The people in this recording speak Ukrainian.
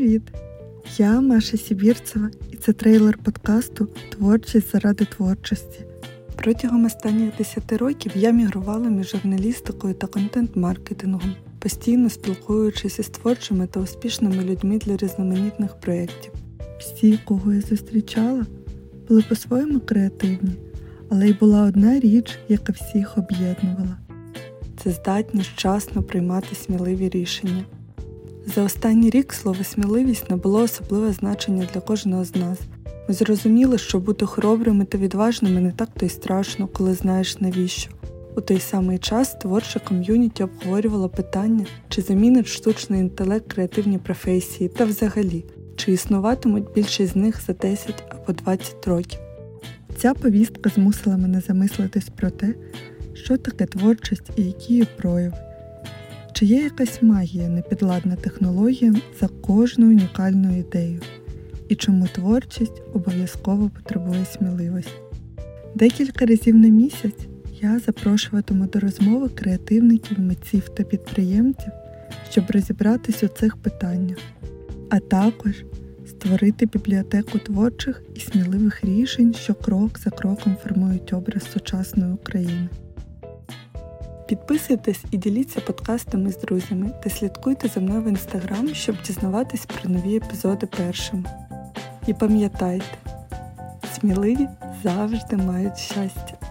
Привіт! Я Маша Сібірцева, і це трейлер подкасту Творчість заради творчості. Протягом останніх 10 років я мігрувала між журналістикою та контент-маркетингом, постійно спілкуючись із творчими та успішними людьми для різноманітних проєктів. Всі, кого я зустрічала, були по-своєму креативні, але й була одна річ, яка всіх об'єднувала це здатність вчасно приймати сміливі рішення. За останній рік слово сміливість набуло особливе значення для кожного з нас. Ми зрозуміли, що бути хоробрими та відважними не так то й страшно, коли знаєш навіщо. У той самий час творче ком'юніті обговорювало питання, чи замінить штучний інтелект креативні професії та взагалі, чи існуватимуть більшість з них за 10 або 20 років. Ця повістка змусила мене замислитись про те, що таке творчість і які її прояви. Чи є якась магія непідладна технологіям за кожну унікальну ідею? І чому творчість обов'язково потребує сміливості? Декілька разів на місяць я запрошуватиму до розмови креативників, митців та підприємців, щоб розібратись у цих питаннях, а також створити бібліотеку творчих і сміливих рішень, що крок за кроком формують образ сучасної України. Підписуйтесь і діліться подкастами з друзями та слідкуйте за мною в інстаграм, щоб дізнаватись про нові епізоди першим. І пам'ятайте, сміливі завжди мають щастя.